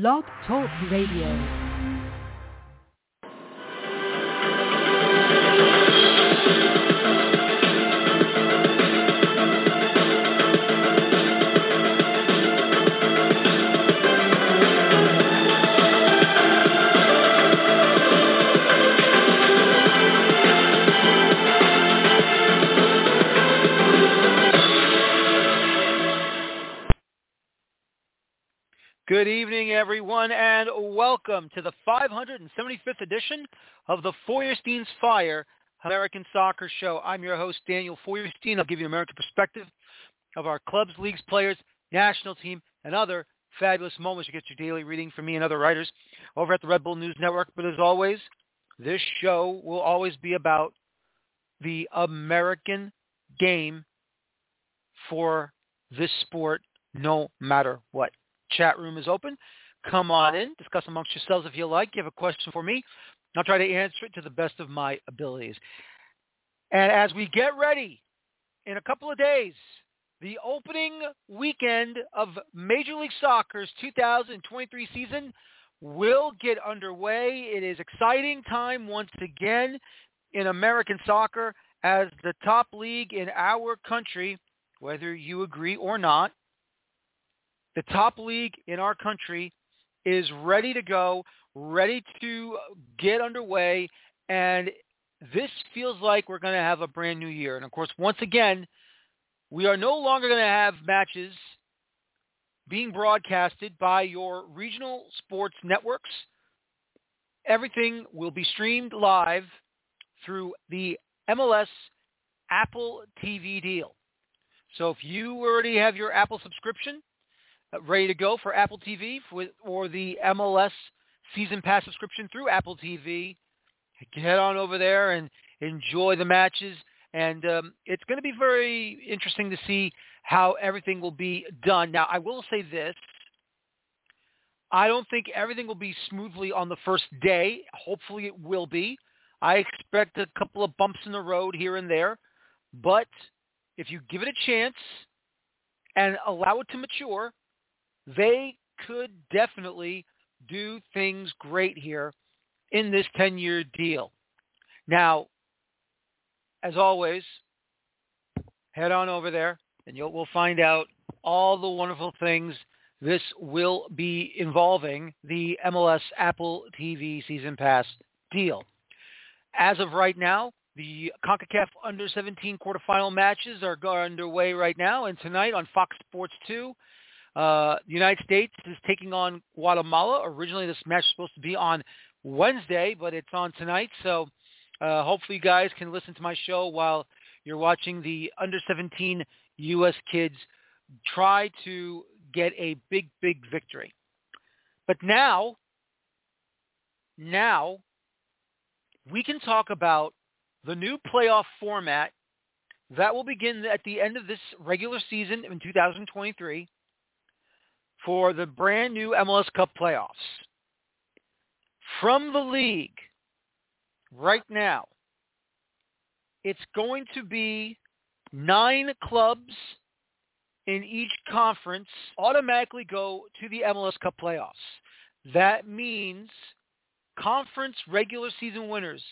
Blog Talk Radio. Good evening, everyone, and welcome to the 575th edition of the Feuerstein's Fire American Soccer Show. I'm your host, Daniel Feuerstein. I'll give you an American perspective of our clubs, leagues, players, national team, and other fabulous moments. You get your daily reading from me and other writers over at the Red Bull News Network. But as always, this show will always be about the American game for this sport, no matter what. Chat room is open. Come on in. Discuss amongst yourselves if you like. You have a question for me. I'll try to answer it to the best of my abilities. And as we get ready in a couple of days, the opening weekend of Major League Soccer's 2023 season will get underway. It is exciting time once again in American soccer as the top league in our country, whether you agree or not, the top league in our country is ready to go, ready to get underway, and this feels like we're going to have a brand new year. And of course, once again, we are no longer going to have matches being broadcasted by your regional sports networks. Everything will be streamed live through the MLS Apple TV deal. So if you already have your Apple subscription, ready to go for Apple TV for, or the MLS season pass subscription through Apple TV. Head on over there and enjoy the matches. And um, it's going to be very interesting to see how everything will be done. Now, I will say this. I don't think everything will be smoothly on the first day. Hopefully it will be. I expect a couple of bumps in the road here and there. But if you give it a chance and allow it to mature, they could definitely do things great here in this 10-year deal. Now, as always, head on over there and you'll, we'll find out all the wonderful things this will be involving the MLS Apple TV Season Pass deal. As of right now, the CONCACAF Under-17 quarterfinal matches are underway right now, and tonight on Fox Sports 2, uh, the United States is taking on Guatemala. Originally, this match was supposed to be on Wednesday, but it's on tonight. So uh, hopefully you guys can listen to my show while you're watching the under-17 U.S. kids try to get a big, big victory. But now, now we can talk about the new playoff format that will begin at the end of this regular season in 2023 for the brand new MLS Cup playoffs. From the league right now, it's going to be nine clubs in each conference automatically go to the MLS Cup playoffs. That means conference regular season winners,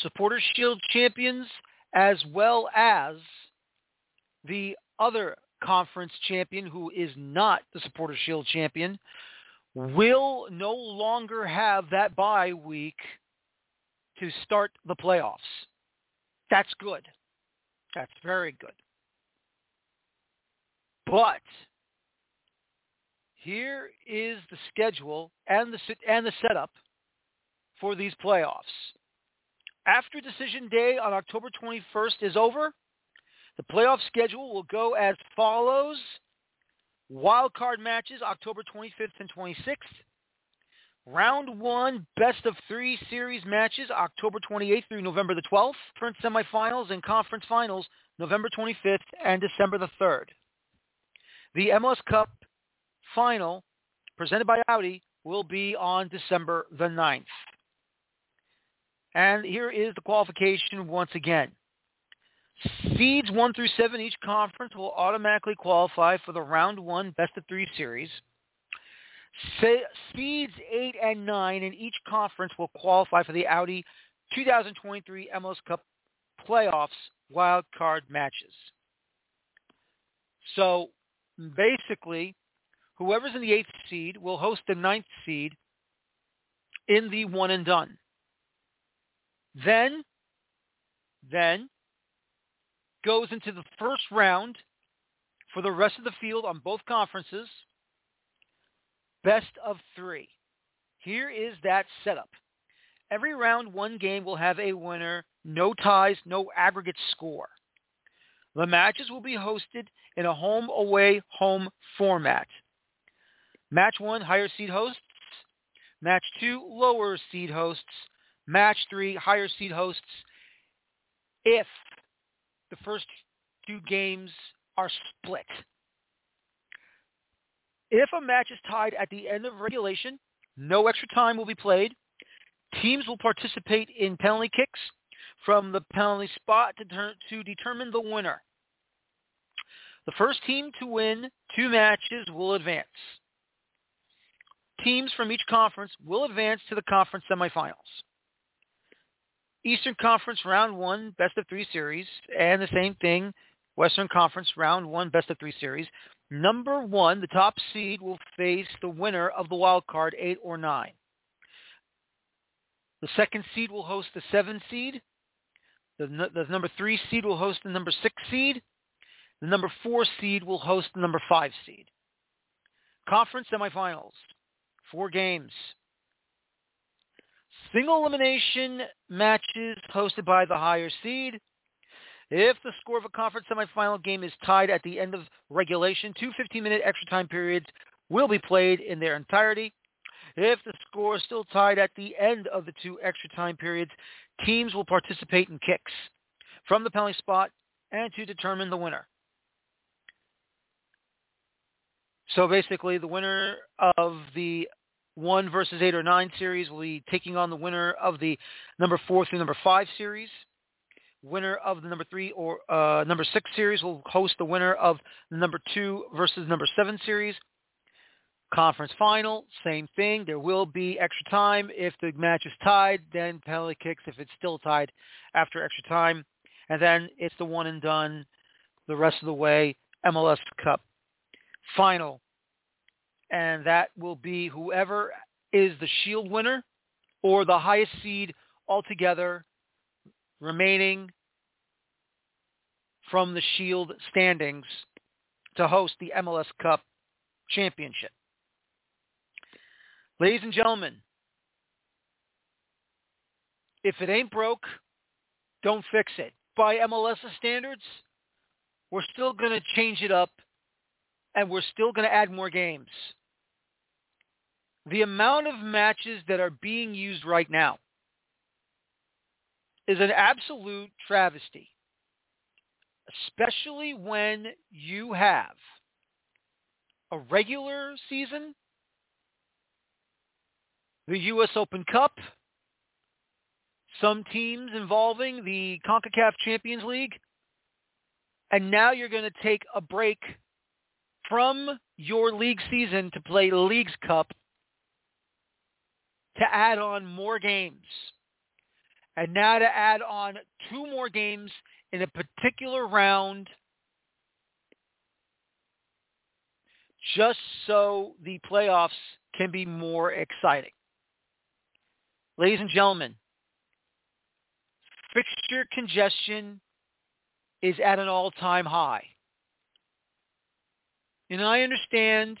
Supporters Shield champions, as well as the other conference champion who is not the Supporter Shield champion will no longer have that bye week to start the playoffs. That's good. That's very good. But here is the schedule and the and the setup for these playoffs. After decision day on October 21st is over, the playoff schedule will go as follows. Wild card matches October 25th and 26th. Round one, best of three series matches October 28th through November the 12th. Conference semifinals and conference finals November 25th and December the 3rd. The MLS Cup final presented by Audi will be on December the 9th. And here is the qualification once again. Seeds 1 through 7 each conference will automatically qualify for the round 1 best of 3 series. Seeds 8 and 9 in each conference will qualify for the Audi 2023 MLS Cup playoffs wild card matches. So basically, whoever's in the eighth seed will host the ninth seed in the one and done. Then, then goes into the first round for the rest of the field on both conferences. Best of three. Here is that setup. Every round one game will have a winner, no ties, no aggregate score. The matches will be hosted in a home-away home format. Match one, higher seed hosts. Match two, lower seed hosts. Match three, higher seed hosts. If the first two games are split. If a match is tied at the end of regulation, no extra time will be played. Teams will participate in penalty kicks from the penalty spot to, ter- to determine the winner. The first team to win two matches will advance. Teams from each conference will advance to the conference semifinals. Eastern Conference Round 1 Best of 3 series, and the same thing, Western Conference Round 1 Best of 3 series. Number 1, the top seed, will face the winner of the wild card, 8 or 9. The second seed will host the 7 seed. The, the number 3 seed will host the number 6 seed. The number 4 seed will host the number 5 seed. Conference semifinals. Four games. Single elimination matches hosted by the higher seed. If the score of a conference semifinal game is tied at the end of regulation, two 15-minute extra time periods will be played in their entirety. If the score is still tied at the end of the two extra time periods, teams will participate in kicks from the penalty spot and to determine the winner. So basically, the winner of the one versus eight or nine series will be taking on the winner of the number four through number five series. Winner of the number three or uh, number six series will host the winner of the number two versus number seven series. Conference final, same thing. There will be extra time. If the match is tied, then penalty kicks if it's still tied after extra time. And then it's the one and done the rest of the way MLS Cup final. And that will be whoever is the Shield winner or the highest seed altogether remaining from the Shield standings to host the MLS Cup Championship. Ladies and gentlemen, if it ain't broke, don't fix it. By MLS standards, we're still going to change it up and we're still going to add more games. The amount of matches that are being used right now is an absolute travesty, especially when you have a regular season, the U.S. Open Cup, some teams involving the CONCACAF Champions League, and now you're going to take a break from your league season to play Leagues Cup to add on more games. And now to add on two more games in a particular round just so the playoffs can be more exciting. Ladies and gentlemen, fixture congestion is at an all-time high. And I understand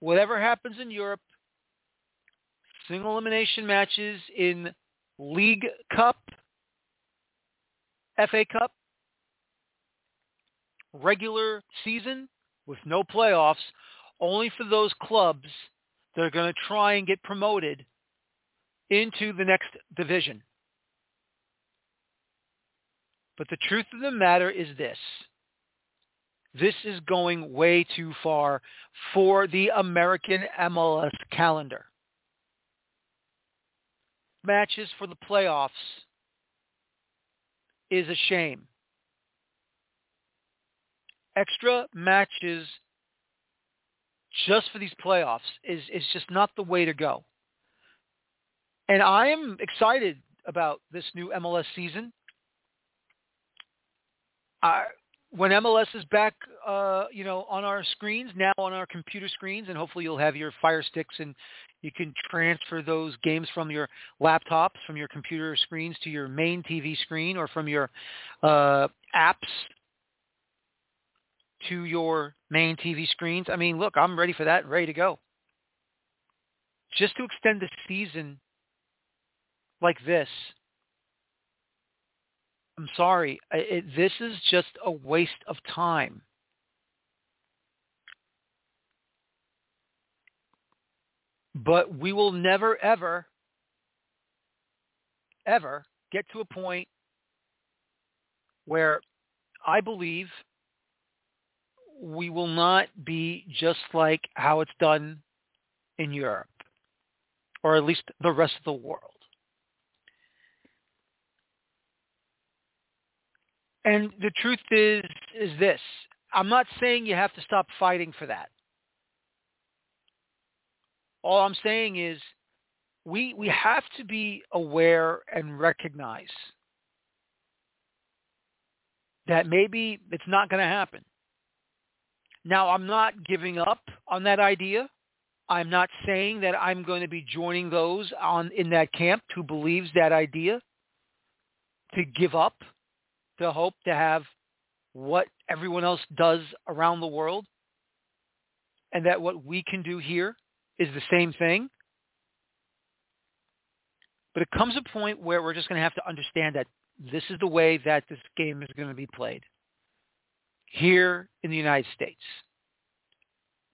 whatever happens in Europe, single elimination matches in League Cup, FA Cup, regular season with no playoffs, only for those clubs that are going to try and get promoted into the next division. But the truth of the matter is this. This is going way too far for the American MLS calendar. Matches for the playoffs is a shame. Extra matches just for these playoffs is is just not the way to go. And I am excited about this new MLS season. I, when MLS is back, uh, you know, on our screens now on our computer screens, and hopefully you'll have your Fire Sticks and you can transfer those games from your laptops, from your computer screens to your main TV screen, or from your uh, apps to your main TV screens. I mean, look, I'm ready for that, ready to go. Just to extend the season like this I'm sorry. It, this is just a waste of time. But we will never, ever, ever get to a point where I believe we will not be just like how it's done in Europe, or at least the rest of the world. And the truth is is this. I'm not saying you have to stop fighting for that. All I'm saying is we we have to be aware and recognize that maybe it's not going to happen. Now, I'm not giving up on that idea. I'm not saying that I'm going to be joining those on in that camp who believes that idea to give up to hope to have what everyone else does around the world and that what we can do here is the same thing. But it comes a point where we're just going to have to understand that this is the way that this game is going to be played here in the United States.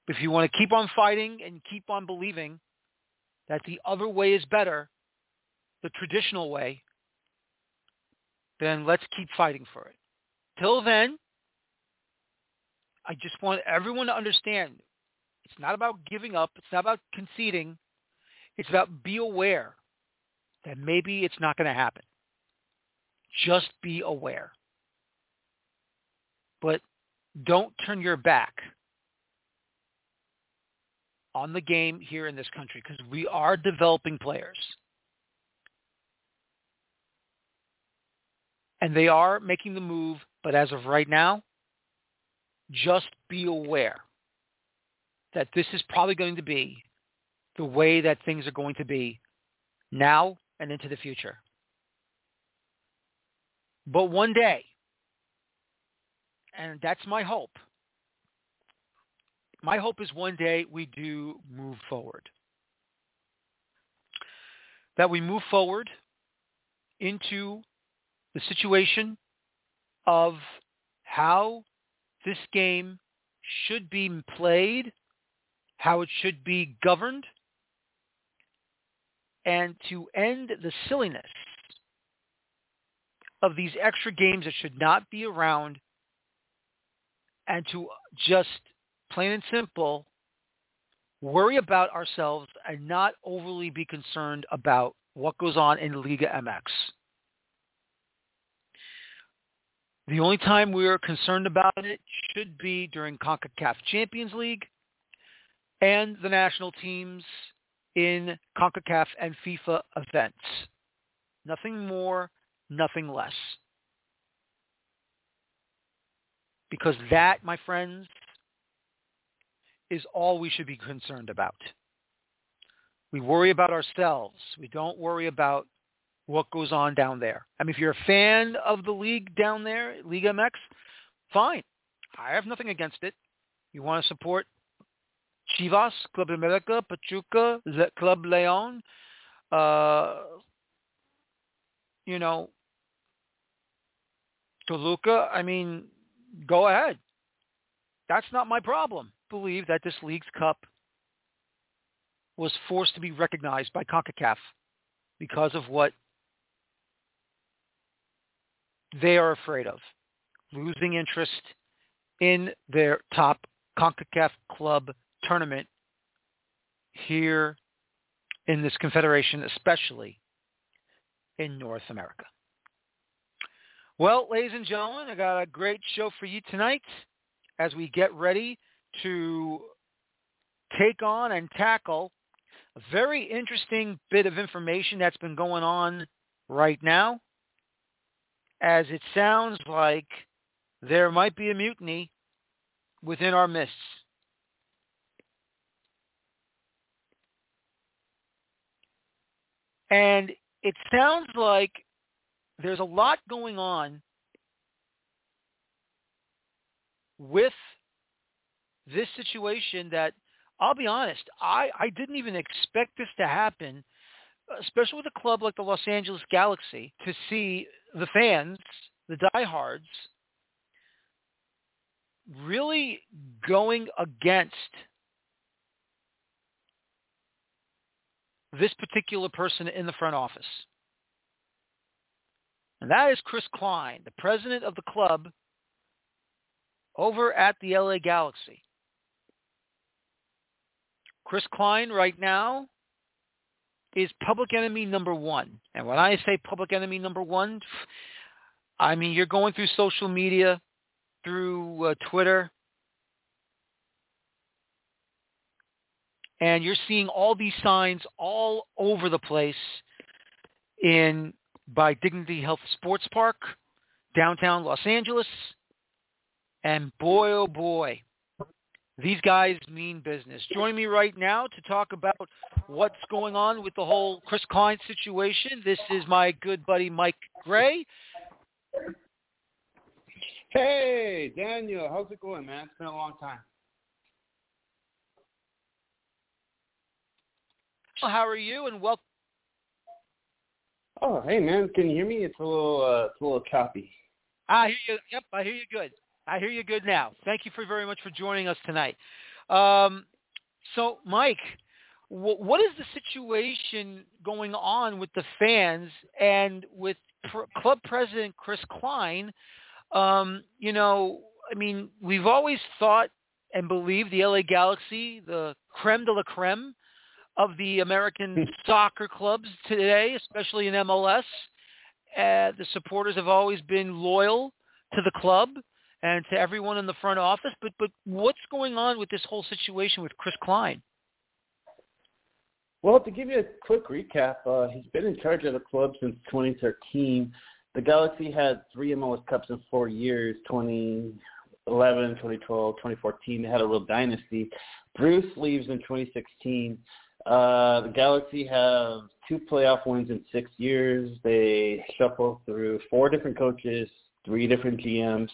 If you want to keep on fighting and keep on believing that the other way is better, the traditional way, then let's keep fighting for it. Till then, I just want everyone to understand it's not about giving up. It's not about conceding. It's about be aware that maybe it's not going to happen. Just be aware. But don't turn your back on the game here in this country because we are developing players. And they are making the move, but as of right now, just be aware that this is probably going to be the way that things are going to be now and into the future. But one day, and that's my hope, my hope is one day we do move forward. That we move forward into the situation of how this game should be played, how it should be governed, and to end the silliness of these extra games that should not be around and to just plain and simple worry about ourselves and not overly be concerned about what goes on in Liga MX. The only time we're concerned about it should be during CONCACAF Champions League and the national teams in CONCACAF and FIFA events. Nothing more, nothing less. Because that, my friends, is all we should be concerned about. We worry about ourselves. We don't worry about what goes on down there. I mean, if you're a fan of the league down there, Liga MX, fine. I have nothing against it. You want to support Chivas, Club America, Pachuca, Club Leon, uh, you know, Toluca. I mean, go ahead. That's not my problem. Believe that this Leagues Cup was forced to be recognized by CONCACAF because of what they are afraid of, losing interest in their top CONCACAF club tournament here in this confederation, especially in North America. Well, ladies and gentlemen, I got a great show for you tonight as we get ready to take on and tackle a very interesting bit of information that's been going on right now, as it sounds like there might be a mutiny within our midst. And it sounds like there's a lot going on with this situation that I'll be honest, I, I didn't even expect this to happen, especially with a club like the Los Angeles Galaxy, to see the fans, the diehards, really going against this particular person in the front office. And that is Chris Klein, the president of the club over at the LA Galaxy. Chris Klein right now is public enemy number one. And when I say public enemy number one, I mean you're going through social media, through uh, Twitter, and you're seeing all these signs all over the place in by Dignity Health Sports Park, downtown Los Angeles, and boy oh boy, these guys mean business. Join me right now to talk about what's going on with the whole Chris Klein situation. This is my good buddy Mike Gray. Hey, Daniel. How's it going, man? It's been a long time. How are you? And welcome. Oh, hey, man. Can you hear me? It's a little, uh, it's a little choppy. I hear you. Yep, I hear you good. I hear you good now. Thank you for very much for joining us tonight. Um, so, Mike, w- what is the situation going on with the fans and with pr- club president Chris Klein? Um, you know, I mean, we've always thought and believed the LA Galaxy, the creme de la creme of the American soccer clubs today, especially in MLS. Uh, the supporters have always been loyal to the club and to everyone in the front office. But but what's going on with this whole situation with Chris Klein? Well, to give you a quick recap, uh, he's been in charge of the club since 2013. The Galaxy had three MLS Cups in four years, 2011, 2012, 2014. They had a real dynasty. Bruce leaves in 2016. Uh, the Galaxy have two playoff wins in six years. They shuffle through four different coaches, three different GMs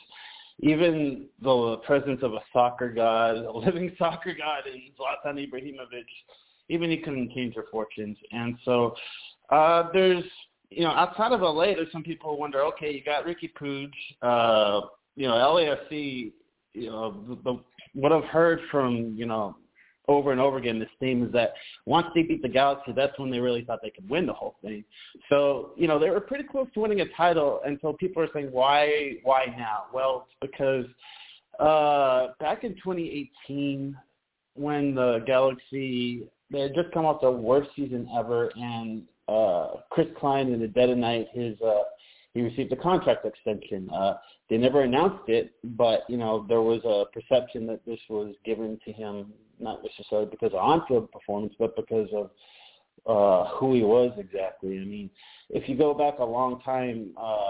even the presence of a soccer god, a living soccer god in Zlatan Ibrahimovic, even he couldn't change their fortunes. And so uh, there's, you know, outside of LA, there's some people who wonder, okay, you got Riqui Puig, uh, you know, LAFC, you know, the, the, what I've heard from, you know, over and over again this theme is that once they beat the Galaxy, that's when they really thought they could win the whole thing. So, you know, they were pretty close to winning a title until people are saying, why, why now? Well, because uh, back in 2018, when the Galaxy, they had just come off the worst season ever, and uh, Chris Klein in the dead of night, his uh, he received a contract extension. Uh, they never announced it, but you know there was a perception that this was given to him not necessarily because of on-field performance, but because of uh, who he was exactly. I mean, if you go back a long time, uh,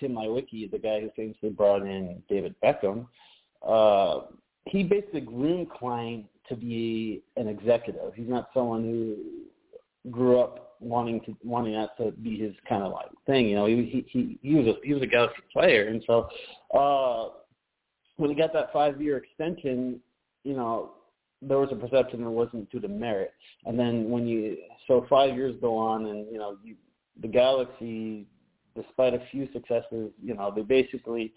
Tim Leiweke, the guy who famously brought in David Beckham, uh, he basically groomed Klein to be an executive. He's not someone who grew up wanting to wanting that to be his kind of like thing. You know, he he he was a he was a Galaxy player, and so uh, when he got that five year extension, you know, there was a perception it wasn't due to merit. And then when you so five years go on, and you know, you, the Galaxy, despite a few successes, you know, they basically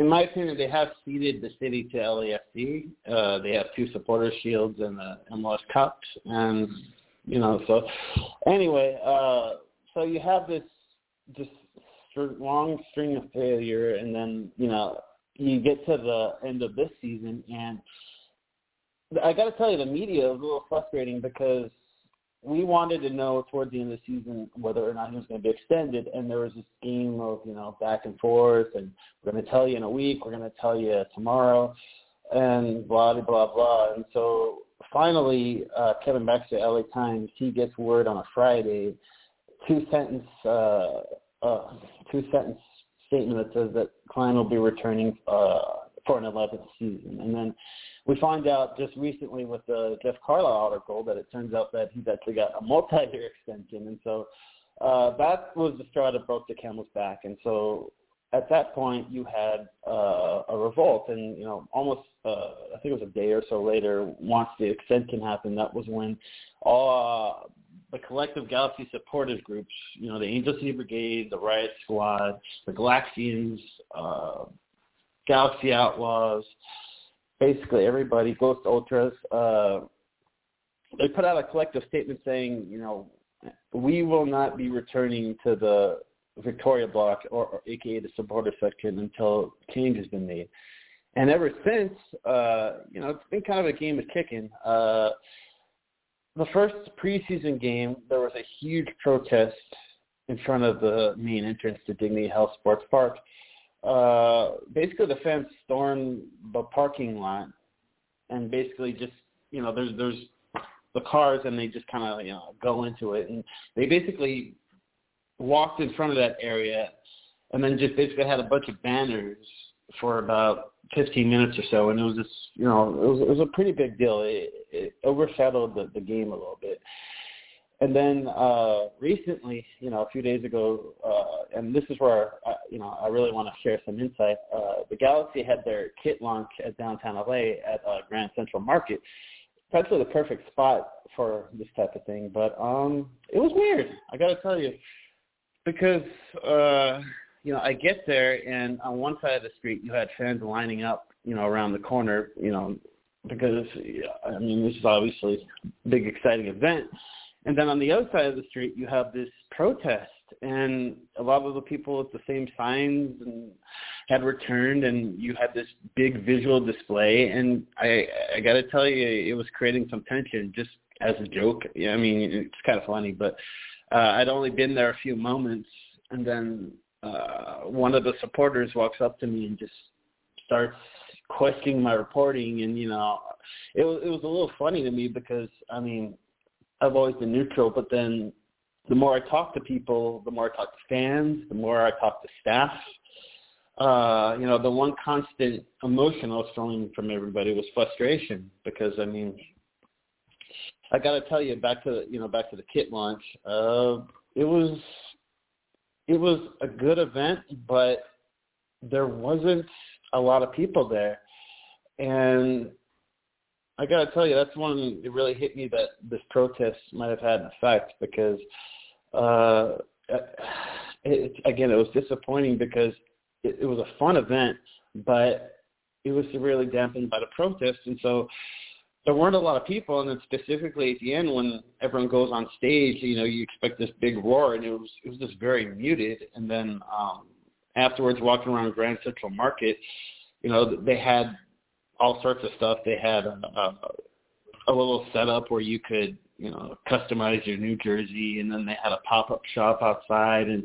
in my opinion, they have ceded the city to LAFC. Uh, they have two supporter shields and the MLS Cups, and you know, so anyway, uh, so you have this just long string of failure, and then you know you get to the end of this season, and I got to tell you, the media was a little frustrating because we wanted to know towards the end of the season whether or not he was going to be extended, and there was this game of you know back and forth, and we're going to tell you in a week, we're going to tell you tomorrow, and blah blah blah blah. And so finally, uh, Kevin Baxter, LA Times, he gets word on a Friday, two sentence, uh, uh, two sentence statement that says that Klein will be returning uh, for an 11th season, and then we find out just recently with the Jeff Carlisle article that it turns out that he's actually got a multi-year extension, and so uh, that was the straw that broke the camel's back. And so at that point, you had uh, a revolt, and you know, almost uh, I think it was a day or so later, once the extension happened, that was when all uh, the collective Galaxy supporters groups, you know, the Angel City Brigade, the Riot Squad, the Galaxians, uh, Galaxy Outlaws, basically everybody, Ghost Ultras, uh, they put out a collective statement saying, you know, we will not be returning to the Victoria block, or, or aka the supporter section, until change has been made. And ever since, uh, you know, it's been kind of a game of chicken. Uh, the first preseason game, there was a huge protest in front of the main entrance to Dignity Health Sports Park. Uh, Uh, basically, the fans stormed the parking lot and basically just, you know, there's there's the cars and they just kind of you know go into it. And they basically walked in front of that area and then just basically had a bunch of banners for about 15 minutes or so. And it was just you know it was it was a pretty big deal. It, it overshadowed the, the game a little bit and then uh recently you know a few days ago uh and this is where uh, you know I really want to share some insight uh the Galaxy had their kit launch at downtown LA at uh, Grand Central Market probably the perfect spot for this type of thing. But um, it was weird. I got to tell you, because uh, you know I get there and on one side of the street you had fans lining up, you know, around the corner, you know, because I mean this is obviously a big exciting event. And then on the other side of the street you have this protest and a lot of the people with the same signs and had returned and you had this big visual display and I I got to tell you it was creating some tension just as a joke. I mean it's kind of funny, but uh, I'd only been there a few moments and then uh, one of the supporters walks up to me and just starts questioning my reporting and you know it was it was a little funny to me because I mean I've always been neutral, but then the more I talk to people, the more I talk to fans, the more I talk to staff. Uh, you know, the one constant emotion I was feeling from everybody was frustration because I mean, I got to tell you, back to you know back to the kit launch, uh, it was it was a good event, but there wasn't a lot of people there, and I got to tell you, that's one it really hit me that this protest might have had an effect because uh, it, again, it was disappointing because it, it was a fun event, but it was severely dampened by the protests, and so there weren't a lot of people. And then specifically at the end, when everyone goes on stage, you know, you expect this big roar, and it was it was just very muted. And then um, afterwards, walking around Grand Central Market, you know, they had all sorts of stuff. They had a, a, a little setup where you could you know, customize your New Jersey, and then they had a pop-up shop outside, and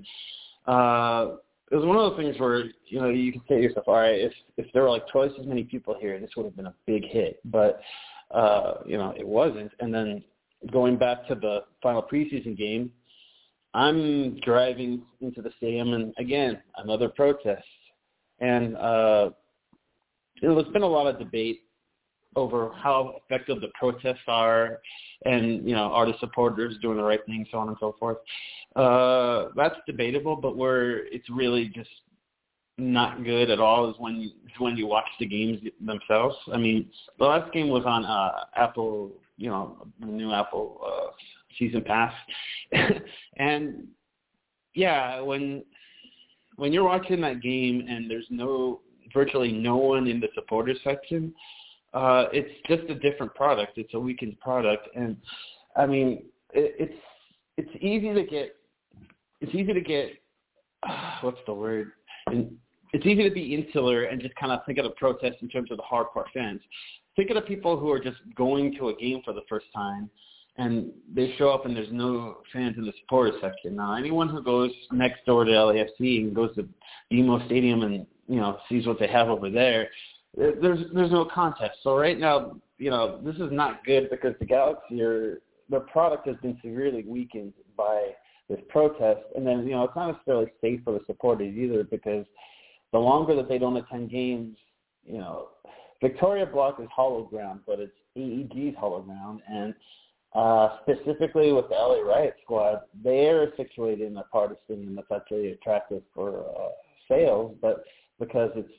uh, it was one of those things where you know you can say to yourself, all right, if if there were like twice as many people here, this would have been a big hit, but uh, you know it wasn't. And then going back to the final preseason game, I'm driving into the stadium, and again another protest, and uh, you know, there's been a lot of debate over how effective the protests are and, you know, are the supporters doing the right thing, so on and so forth. Uh, that's debatable, but where it's really just not good at all is when you, when you watch the games themselves. I mean, the last game was on uh, Apple, you know, the new Apple uh, season pass, and yeah, when when you're watching that game and there's no virtually no one in the supporters section, uh, it's just a different product. It's a weakened product, and I mean, it, it's it's easy to get it's easy to get what's the word? And it's easy to be insular and just kind of think of the protest in terms of the hardcore fans. Think of the people who are just going to a game for the first time and they show up and there's no fans in the supporters section. Now, anyone who goes next door to LAFC and goes to BMO Stadium and you know sees what they have over there, there's there's no contest. So right now, you know, this is not good because the Galaxy are their product has been severely weakened by this protest, and then you know it's not necessarily safe for the supporters either because the longer that they don't attend games, you know, Victoria Block is hollow ground, but it's AEG's hollow ground, and uh, specifically with the LA Riot Squad, they are situated in a part of stadium that's actually attractive for uh, sales, but because it's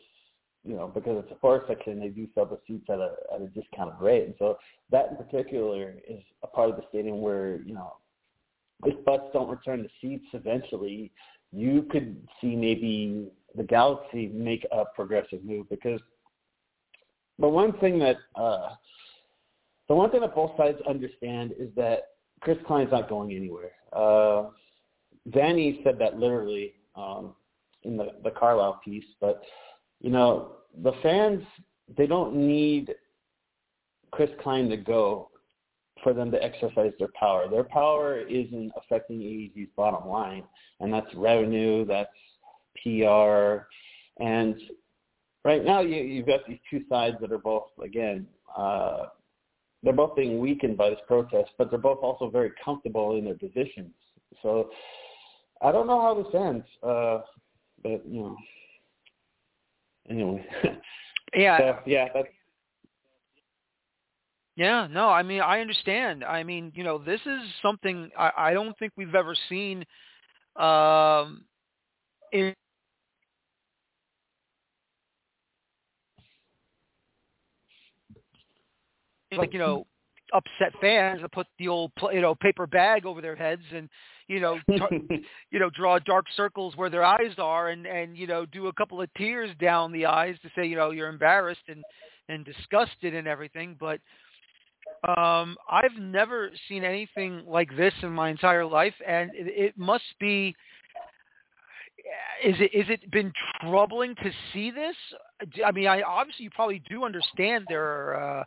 you know because it's a floor section, they do sell the seats at a at a discounted rate, and so that in particular is a part of the stadium where you know if Bucks don't return the seats eventually, you could see maybe the Galaxy make a progressive move because the one thing that uh, the one thing that both sides understand is that Chris Klein's not going anywhere. Uh, Danny said that literally um, in the, the Carlisle piece, but you know the fans they don't need Chris Klein to go for them to exercise their power. Their power isn't affecting AEG's bottom line, and that's revenue, that's PR, and right now you, you've got these two sides that are both, again, uh, they're both being weakened by this protest, but they're both also very comfortable in their positions. So I don't know how this ends, uh, but you know, anyway. Yeah. so, yeah, that's Yeah, no, I mean I understand. I mean, you know, this is something I, I don't think we've ever seen um in like, you know, upset fans that put the old you know paper bag over their heads and you know t- you know draw dark circles where their eyes are and and you know do a couple of tears down the eyes to say you know you're embarrassed and and disgusted and everything but um, I've never seen anything like this in my entire life, and it, it must be. Is it is it been troubling to see this? I mean, I obviously you probably do understand their uh,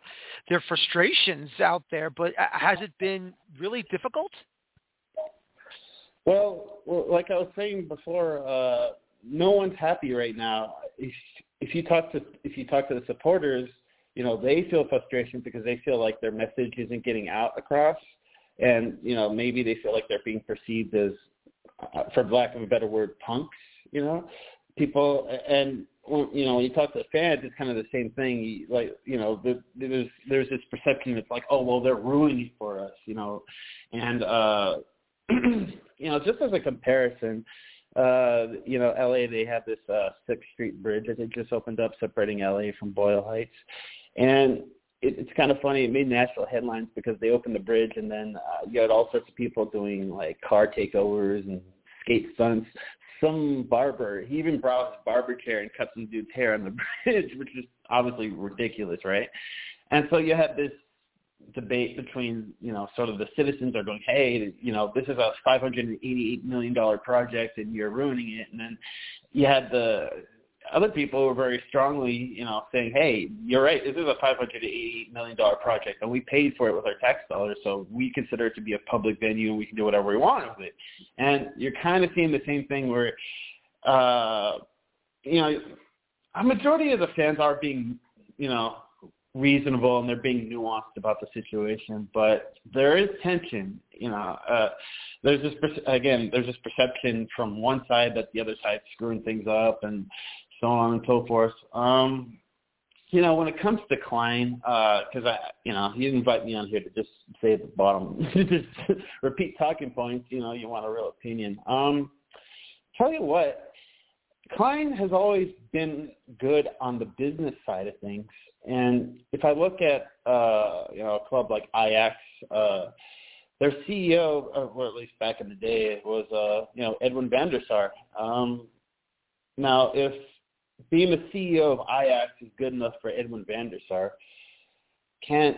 their frustrations out there, but uh, has it been really difficult? Well, like I was saying before, uh, no one's happy right now. If, if you talk to if you talk to the supporters, you know, they feel frustration because they feel like their message isn't getting out across, and you know, maybe they feel like they're being perceived as, uh, for lack of a better word, punks. You know, people and you know when you talk to fans, it's kind of the same thing. Like you know, there's there's this perception that's like, oh well, they're ruining for us. You know, and uh, you know, just as a comparison, uh, you know, LA, they have this uh, Sixth Street Bridge that they just opened up separating LA from Boyle Heights. And it, it's kind of funny. It made national headlines because they opened the bridge, and then uh, you had all sorts of people doing like car takeovers and skate stunts. Some barber, he even brought his barber chair and cut some dude's hair on the bridge, which is obviously ridiculous, right? And so you have this debate between, you know, sort of the citizens are going, hey, you know, this is a $588 million project and you're ruining it. And then you had the other people were very strongly, you know, saying, "Hey, you're right. This is a 588 million dollar project, and we paid for it with our tax dollars, so we consider it to be a public venue, and we can do whatever we want with it." And you're kind of seeing the same thing where, uh, you know, a majority of the fans are being, you know, reasonable and they're being nuanced about the situation, but there is tension. You know, uh, there's this again, there's this perception from one side that the other side's screwing things up, and so on and so forth. Um, you know, when it comes to Klein, because uh, I, you know, he didn't invite me on here to just say at the bottom, just repeat talking points. You know, you want a real opinion. Um, tell you what, Klein has always been good on the business side of things, and if I look at uh, you know a club like Ajax, uh, their CEO, or at least back in the day, was uh, you know Edwin van der Sar. Um, now, if being the CEO of Ajax is good enough for Edwin van der Sar. Can't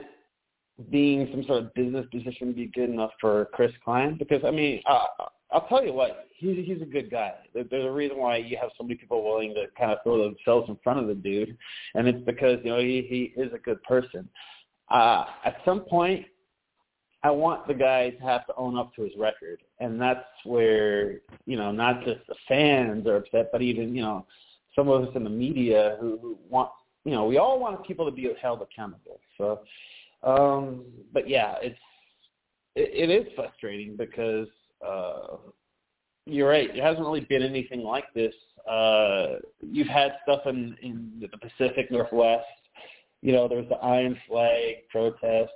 being some sort of business position be good enough for Chris Klein? Because I mean, uh, I'll tell you what, he's he's a good guy. There's a reason why you have so many people willing to kind of throw themselves in front of the dude, and it's because you know he he is a good person. Uh, at some point, I want the guy to have to own up to his record, and that's where you know not just the fans are upset, but even you know some of us in the media who, who want you know, we all want people to be held accountable. So, um, but yeah, it's it, it is frustrating because uh, you're right. It hasn't really been anything like this. Uh, you've had stuff in in the Pacific Northwest. You know, there's the Iron Flag protest.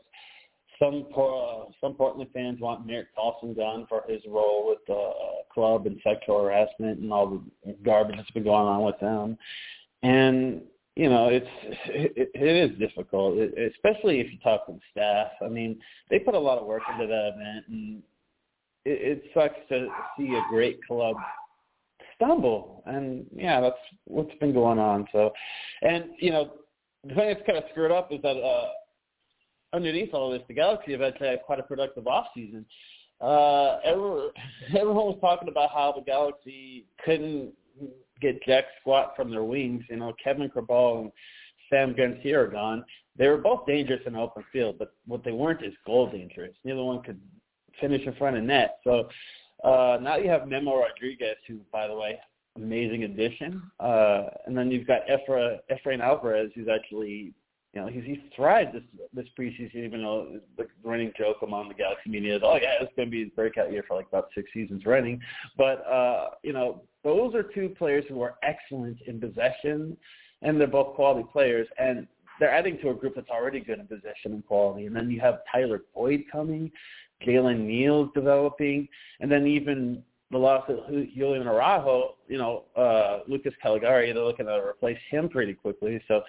Some uh, some Portland fans want Merritt Paulson gone for his role with the uh, club and sexual harassment and all the garbage that's been going on with them. And you know, it's it, it is difficult, it, especially if you talk to the staff. I mean, they put a lot of work into that event, and it, it sucks to see a great club stumble. And yeah, that's what's been going on. So, and you know, the thing that's kind of screwed up is that uh, underneath all this, the Galaxy have actually had quite a productive off season. Uh, everyone, was talking about how the Galaxy couldn't get jack squat from their wings. You know, Kevin Cabral and Sam Grandsir are gone. They were both dangerous in open field, but what they weren't is goal dangerous. Neither one could finish in front of net. So uh, now you have Memo Rodriguez, who, by the way, amazing addition. Uh, and then you've got Efra, Efrain Alvarez, who's actually you know, he's he's thrived this this preseason, even though the running joke among the Galaxy media is, oh yeah, it's going to be his breakout year for like about six seasons running. But uh, you know, those are two players who are excellent in possession, and they're both quality players, and they're adding to a group that's already good in possession and quality. And then you have Tyler Boyd coming, Jalen Neal's developing, and then even the loss of Julian Araujo, you know, uh, Lucas Calegari, they're looking to replace him pretty quickly. So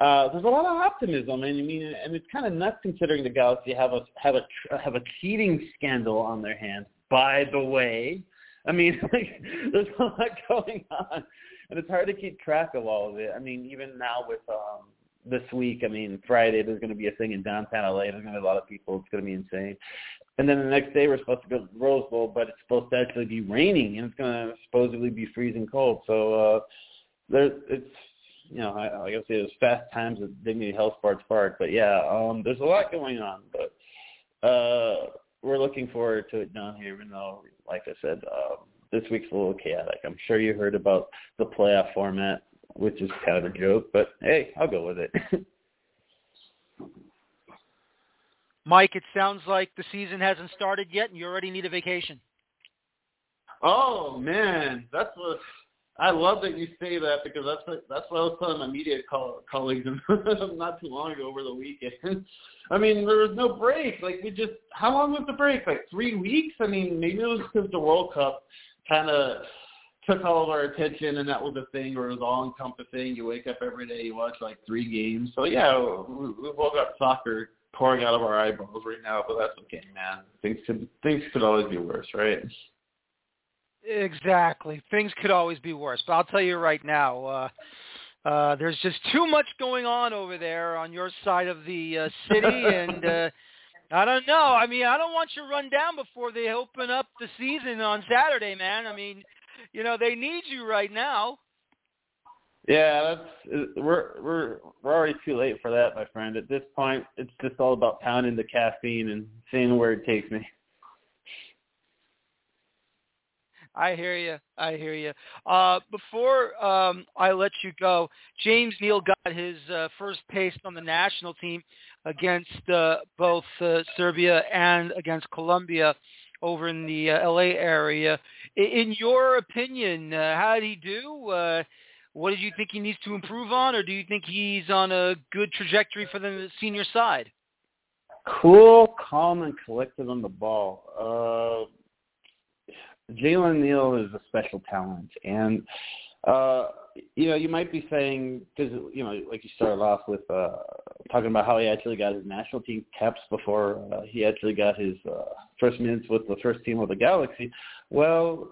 uh, there's a lot of optimism, and I mean, and it's kind of nuts considering the Galaxy have a have a have a cheating scandal on their hands. By the way, I mean, like, there's a lot going on, and it's hard to keep track of all of it. I mean, even now with um, this week, I mean, Friday there's going to be a thing in downtown LA. There's going to be a lot of people. It's going to be insane. And then the next day we're supposed to go to the Rose Bowl, but it's supposed to actually be raining, and it's going to supposedly be freezing cold. So uh, there, it's you know, I, like I say, it was fast times at Dignity Health Sports Park. But yeah, um, there's a lot going on. But uh, we're looking forward to it down here, even though, like I said, um, this week's a little chaotic. I'm sure you heard about the playoff format, which is kind of a joke. But hey, I'll go with it. Mike, it sounds like the season hasn't started yet, and you already need a vacation. Oh man, that's what I love that you say that because that's what, that's what I was telling my media co- colleagues not too long ago over the weekend. I mean, there was no break. Like we just, how long was the break? Like three weeks? I mean, maybe it was because the World Cup kind of took all of our attention, and that was a thing where it was all encompassing. You wake up every day, you watch like three games. So yeah, we, we've all got soccer pouring out of our eyeballs right now, but that's okay, man. Things could things could always be worse, right? Exactly. Things could always be worse, but I'll tell you right now, uh, uh, there's just too much going on over there on your side of the uh, city, and uh, I don't know. I mean, I don't want you to run down before they open up the season on Saturday, man. I mean, you know, they need you right now. Yeah, that's we're we're we're already too late for that, my friend. At this point, it's just all about pounding the caffeine and seeing where it takes me. I hear you. I hear you. Uh, before um, I let you go, James Neal got his uh, first taste on the national team against uh, both uh, Serbia and against Colombia over in the uh, LA area. In your opinion, uh, how did he do? Uh, what did you think he needs to improve on, or do you think he's on a good trajectory for the senior side? Cool, calm, and collected on the ball. Uh, Jalen Neal is a special talent, and uh, you know you might be saying because you know like you started off with uh, talking about how he actually got his national team caps before uh, he actually got his uh, first minutes with the first team of the Galaxy. Well,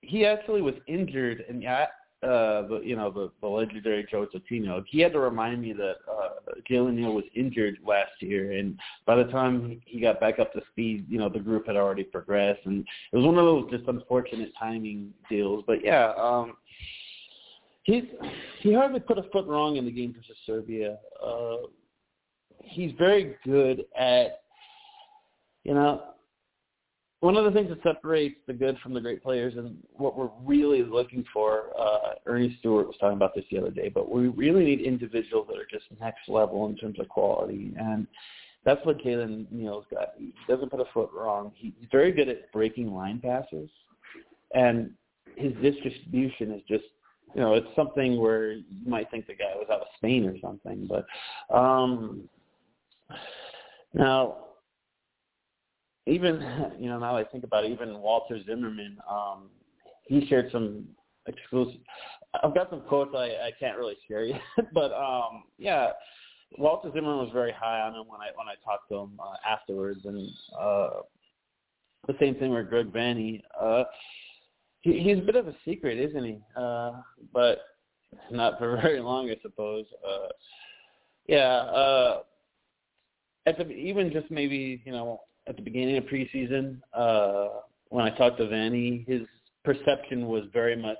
he actually was injured, and yeah, uh, the you know the, the legendary Joe Totino, he had to remind me that uh, Jalen Neal was injured last year, and by the time he got back up to speed, you know the group had already progressed, and it was one of those just unfortunate timing deals. But yeah, um, he's he hardly put a foot wrong in the game versus Serbia. Uh, he's very good at you know one of the things that separates the good from the great players and what we're really looking for, uh, Ernie Stewart was talking about this the other day, but we really need individuals that are just next level in terms of quality. And that's what Jalen Neal's got. He doesn't put a foot wrong. He's very good at breaking line passes. And his distribution is just, you know, it's something where you might think the guy was out of Spain or something. But um, now, even you know now I think about it, even Walter Zimmerman, um, he shared some exclusive. I've got some quotes I, I can't really share yet, but um, yeah, Walter Zimmerman was very high on him when I when I talked to him uh, afterwards, and uh, the same thing with Greg Vanney. Uh, he, he's a bit of a secret, isn't he? Uh, but not for very long, I suppose. Uh, yeah. Uh, at the, even just maybe you know at the beginning of preseason, uh, when I talked to Vanney, his perception was very much,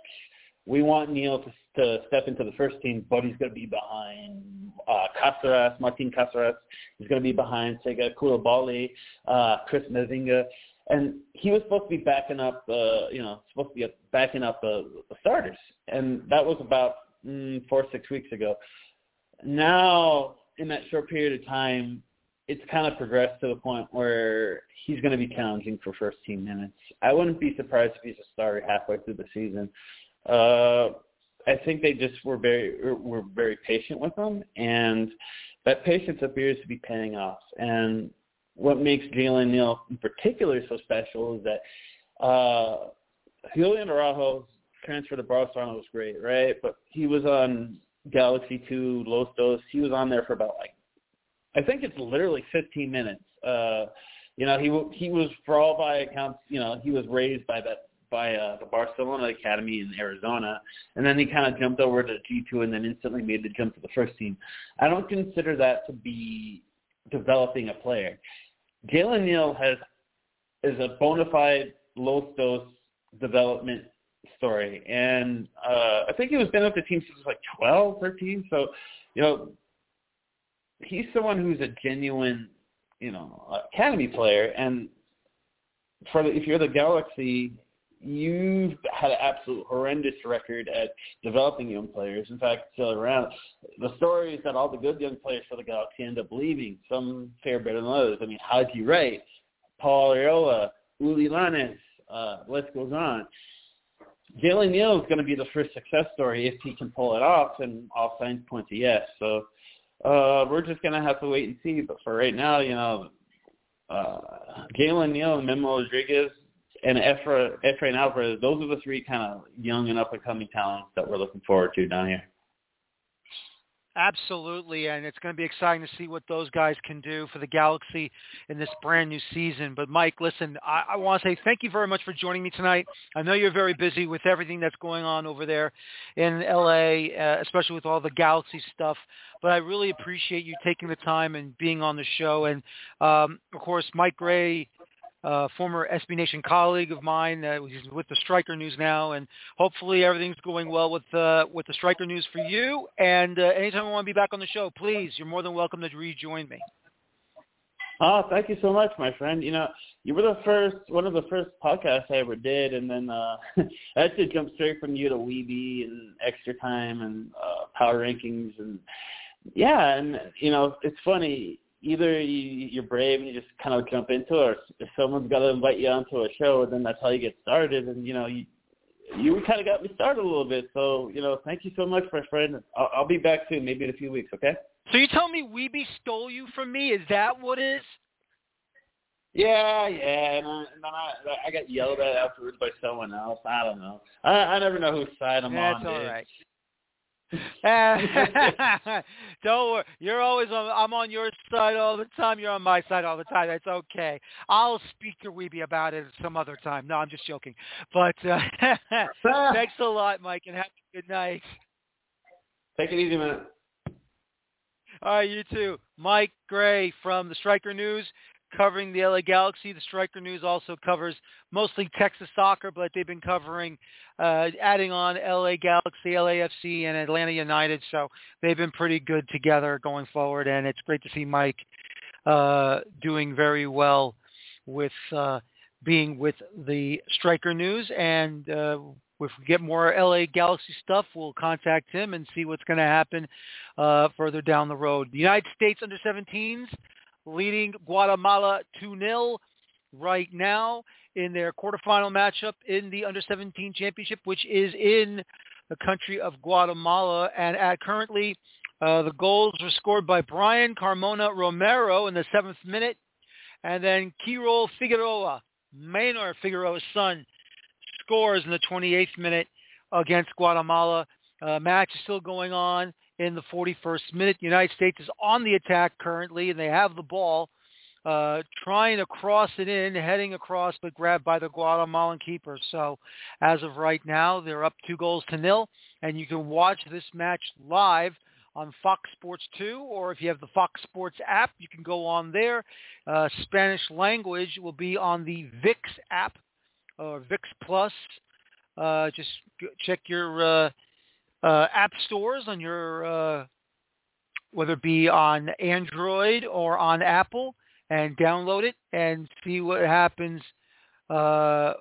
we want Neal to, to step into the first team, but he's going to be behind uh, Caceres, Martin Caceres. He's going to be behind Sega Coulibaly, uh, Chris Mavinga. And he was supposed to be backing up, uh, you know, supposed to be backing up the, the starters. And that was about mm, four six weeks ago. Now, in that short period of time, it's kind of progressed to the point where he's going to be challenging for first team minutes. I wouldn't be surprised if he's a starter halfway through the season. Uh, I think they just were very were very patient with him, and that patience appears to be paying off. And what makes Jalen Neal in particular so special is that uh, Julian Araujo's transfer to Barcelona was great, right? But he was on Galaxy 2, Los Dos. He was on there for about like I think it's literally 15 minutes. Uh, you know, he he was for all by accounts, you know, he was raised by that by uh, the Barcelona Academy in Arizona, and then he kind of jumped over to G2 and then instantly made the jump to the first team. I don't consider that to be developing a player. Jalen Neal has is a bona fide Los Dos development story, and uh, I think he was been with the team since like 12, 13. So, you know, he's someone who's a genuine, you know, academy player. And for the, if you're the Galaxy, you've had an absolute horrendous record at developing young players. In fact, still around the story is that all the good young players for the Galaxy end up leaving. Some fare better than others. I mean, Haji Wright, Paul Arriola, Uli Llanez, uh, list goes on. Jalen Neal is going to be the first success story if he can pull it off, and all signs point to yes. So uh, we're just gonna have to wait and see. But for right now, you know, uh, Jalen Neal and Memo Rodriguez and Efra, Efrain Alvarez, those are the three kind of young and up and coming talents that we're looking forward to down here. Absolutely, and it's going to be exciting to see what those guys can do for the Galaxy in this brand new season. But Mike, listen, I, I want to say thank you very much for joining me tonight. I know you're very busy with everything that's going on over there in LA, uh, especially with all the Galaxy stuff. But I really appreciate you taking the time and being on the show. And um, of course, Mike Gray uh, former SB Nation colleague of mine. Uh, he's with the Striker News now, and hopefully everything's going well with uh, with the Striker News for you. And uh, anytime you want to be back on the show, please, you're more than welcome to rejoin me. Oh, thank you so much, my friend. You know, you were the first, one of the first podcasts I ever did, and then uh, I had to jump straight from you to Wiebe and Extra Time and uh, Power Rankings, and yeah, and you know, it's funny either you, you're brave and you just kind of jump into it, or if someone's got to invite you onto a show, then that's how you get started. And you know, you you kind of got me started a little bit. So you know, thank you so much, my friend. I'll, I'll be back soon, maybe in a few weeks. Okay. So you tell me Wiebe stole you from me? Is that what it is? Yeah, yeah, and, I, and then I, I got yelled at afterwards by someone else. I don't know. I, I never know whose side I'm That's on. That's all dude. right. Don't worry. You're always on. I'm on your side all the time. You're on my side all the time. That's okay. I'll speak to Wiebe about it some other time. No, I'm just joking. But uh, thanks a lot, Mike, and have a good night. Take it easy, man. All right, you too. Mike Gray from the Striker News covering the LA Galaxy. The Striker News also covers mostly Texas soccer, but they've been covering, uh, adding on LA Galaxy, LAFC, and Atlanta United. So they've been pretty good together going forward, and it's great to see Mike uh, doing very well with uh, being with the Striker News. And uh, if we get more LA Galaxy stuff, we'll contact him and see what's going to happen uh, further down the road. The United States under 17s leading Guatemala 2-0 right now in their quarterfinal matchup in the under 17 championship, which is in the country of Guatemala. And at currently, uh, the goals were scored by Brian Carmona Romero in the seventh minute, and then Keyrol Figueroa, Maynor Figueroa's son, scores in the 28th minute against Guatemala. Uh, match is still going on in the 41st minute. The United States is on the attack currently, and they have the ball, uh, trying to cross it in, heading across, but grabbed by the Guatemalan keeper. So as of right now, they're up two goals to nil, and you can watch this match live on Fox Sports 2, or if you have the Fox Sports app, you can go on there. Uh, Spanish language will be on the VIX app or VIX Plus. Uh, just check your uh, app stores on your, uh, whether it be on Android or on Apple, and download it and see what happens. Uh,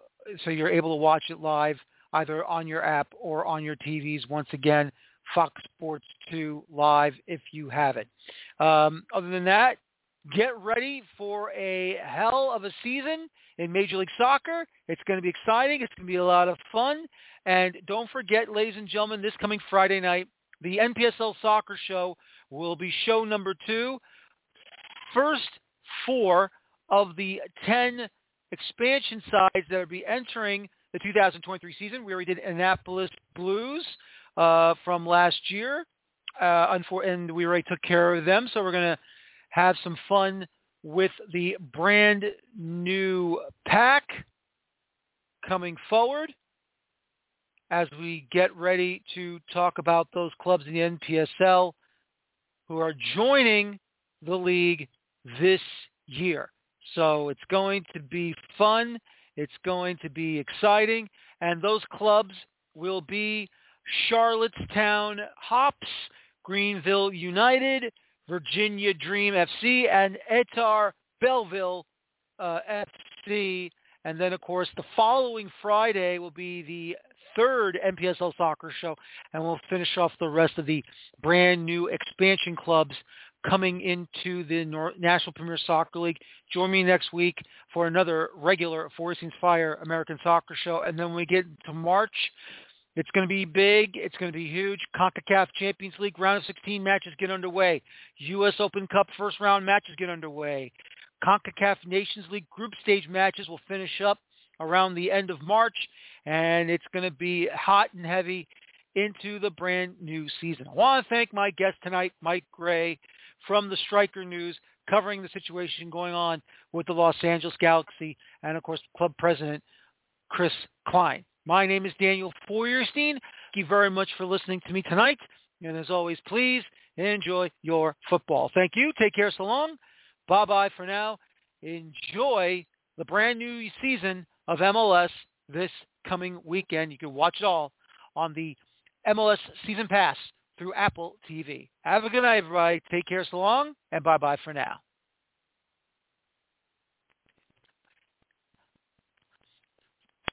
so you're able to watch it live either on your app or on your TVs. Once again, Fox Sports 2 live if you have it. Um, other than that, get ready for a hell of a season in Major League Soccer. It's going to be exciting. It's going to be a lot of fun. And don't forget, ladies and gentlemen, this coming Friday night, the NPSL Soccer Show will be show number two. First four of the 10 expansion sides that will be entering the 2023 season. We already did Annapolis Blues uh, from last year, uh, and we already took care of them. So we're going to have some fun with the brand new pack coming forward as we get ready to talk about those clubs in the NPSL who are joining the league this year. So it's going to be fun. It's going to be exciting. And those clubs will be Charlottetown Hops, Greenville United, Virginia Dream FC, and Etar Belleville uh, FC. And then, of course, the following Friday will be the third NPSL soccer show, and we'll finish off the rest of the brand new expansion clubs coming into the National Premier Soccer League. Join me next week for another regular Four Fire American Soccer Show. And then when we get to March, it's going to be big. It's going to be huge. CONCACAF Champions League round of 16 matches get underway. U.S. Open Cup first round matches get underway. CONCACAF Nations League group stage matches will finish up around the end of March, and it's going to be hot and heavy into the brand new season. I want to thank my guest tonight, Mike Gray from the Striker News, covering the situation going on with the Los Angeles Galaxy, and of course, club president Chris Klein. My name is Daniel Feuerstein. Thank you very much for listening to me tonight. And as always, please enjoy your football. Thank you. Take care so long. Bye-bye for now. Enjoy the brand new season of MLS this coming weekend. You can watch it all on the MLS Season Pass through Apple TV. Have a good night, everybody. Take care so long, and bye-bye for now.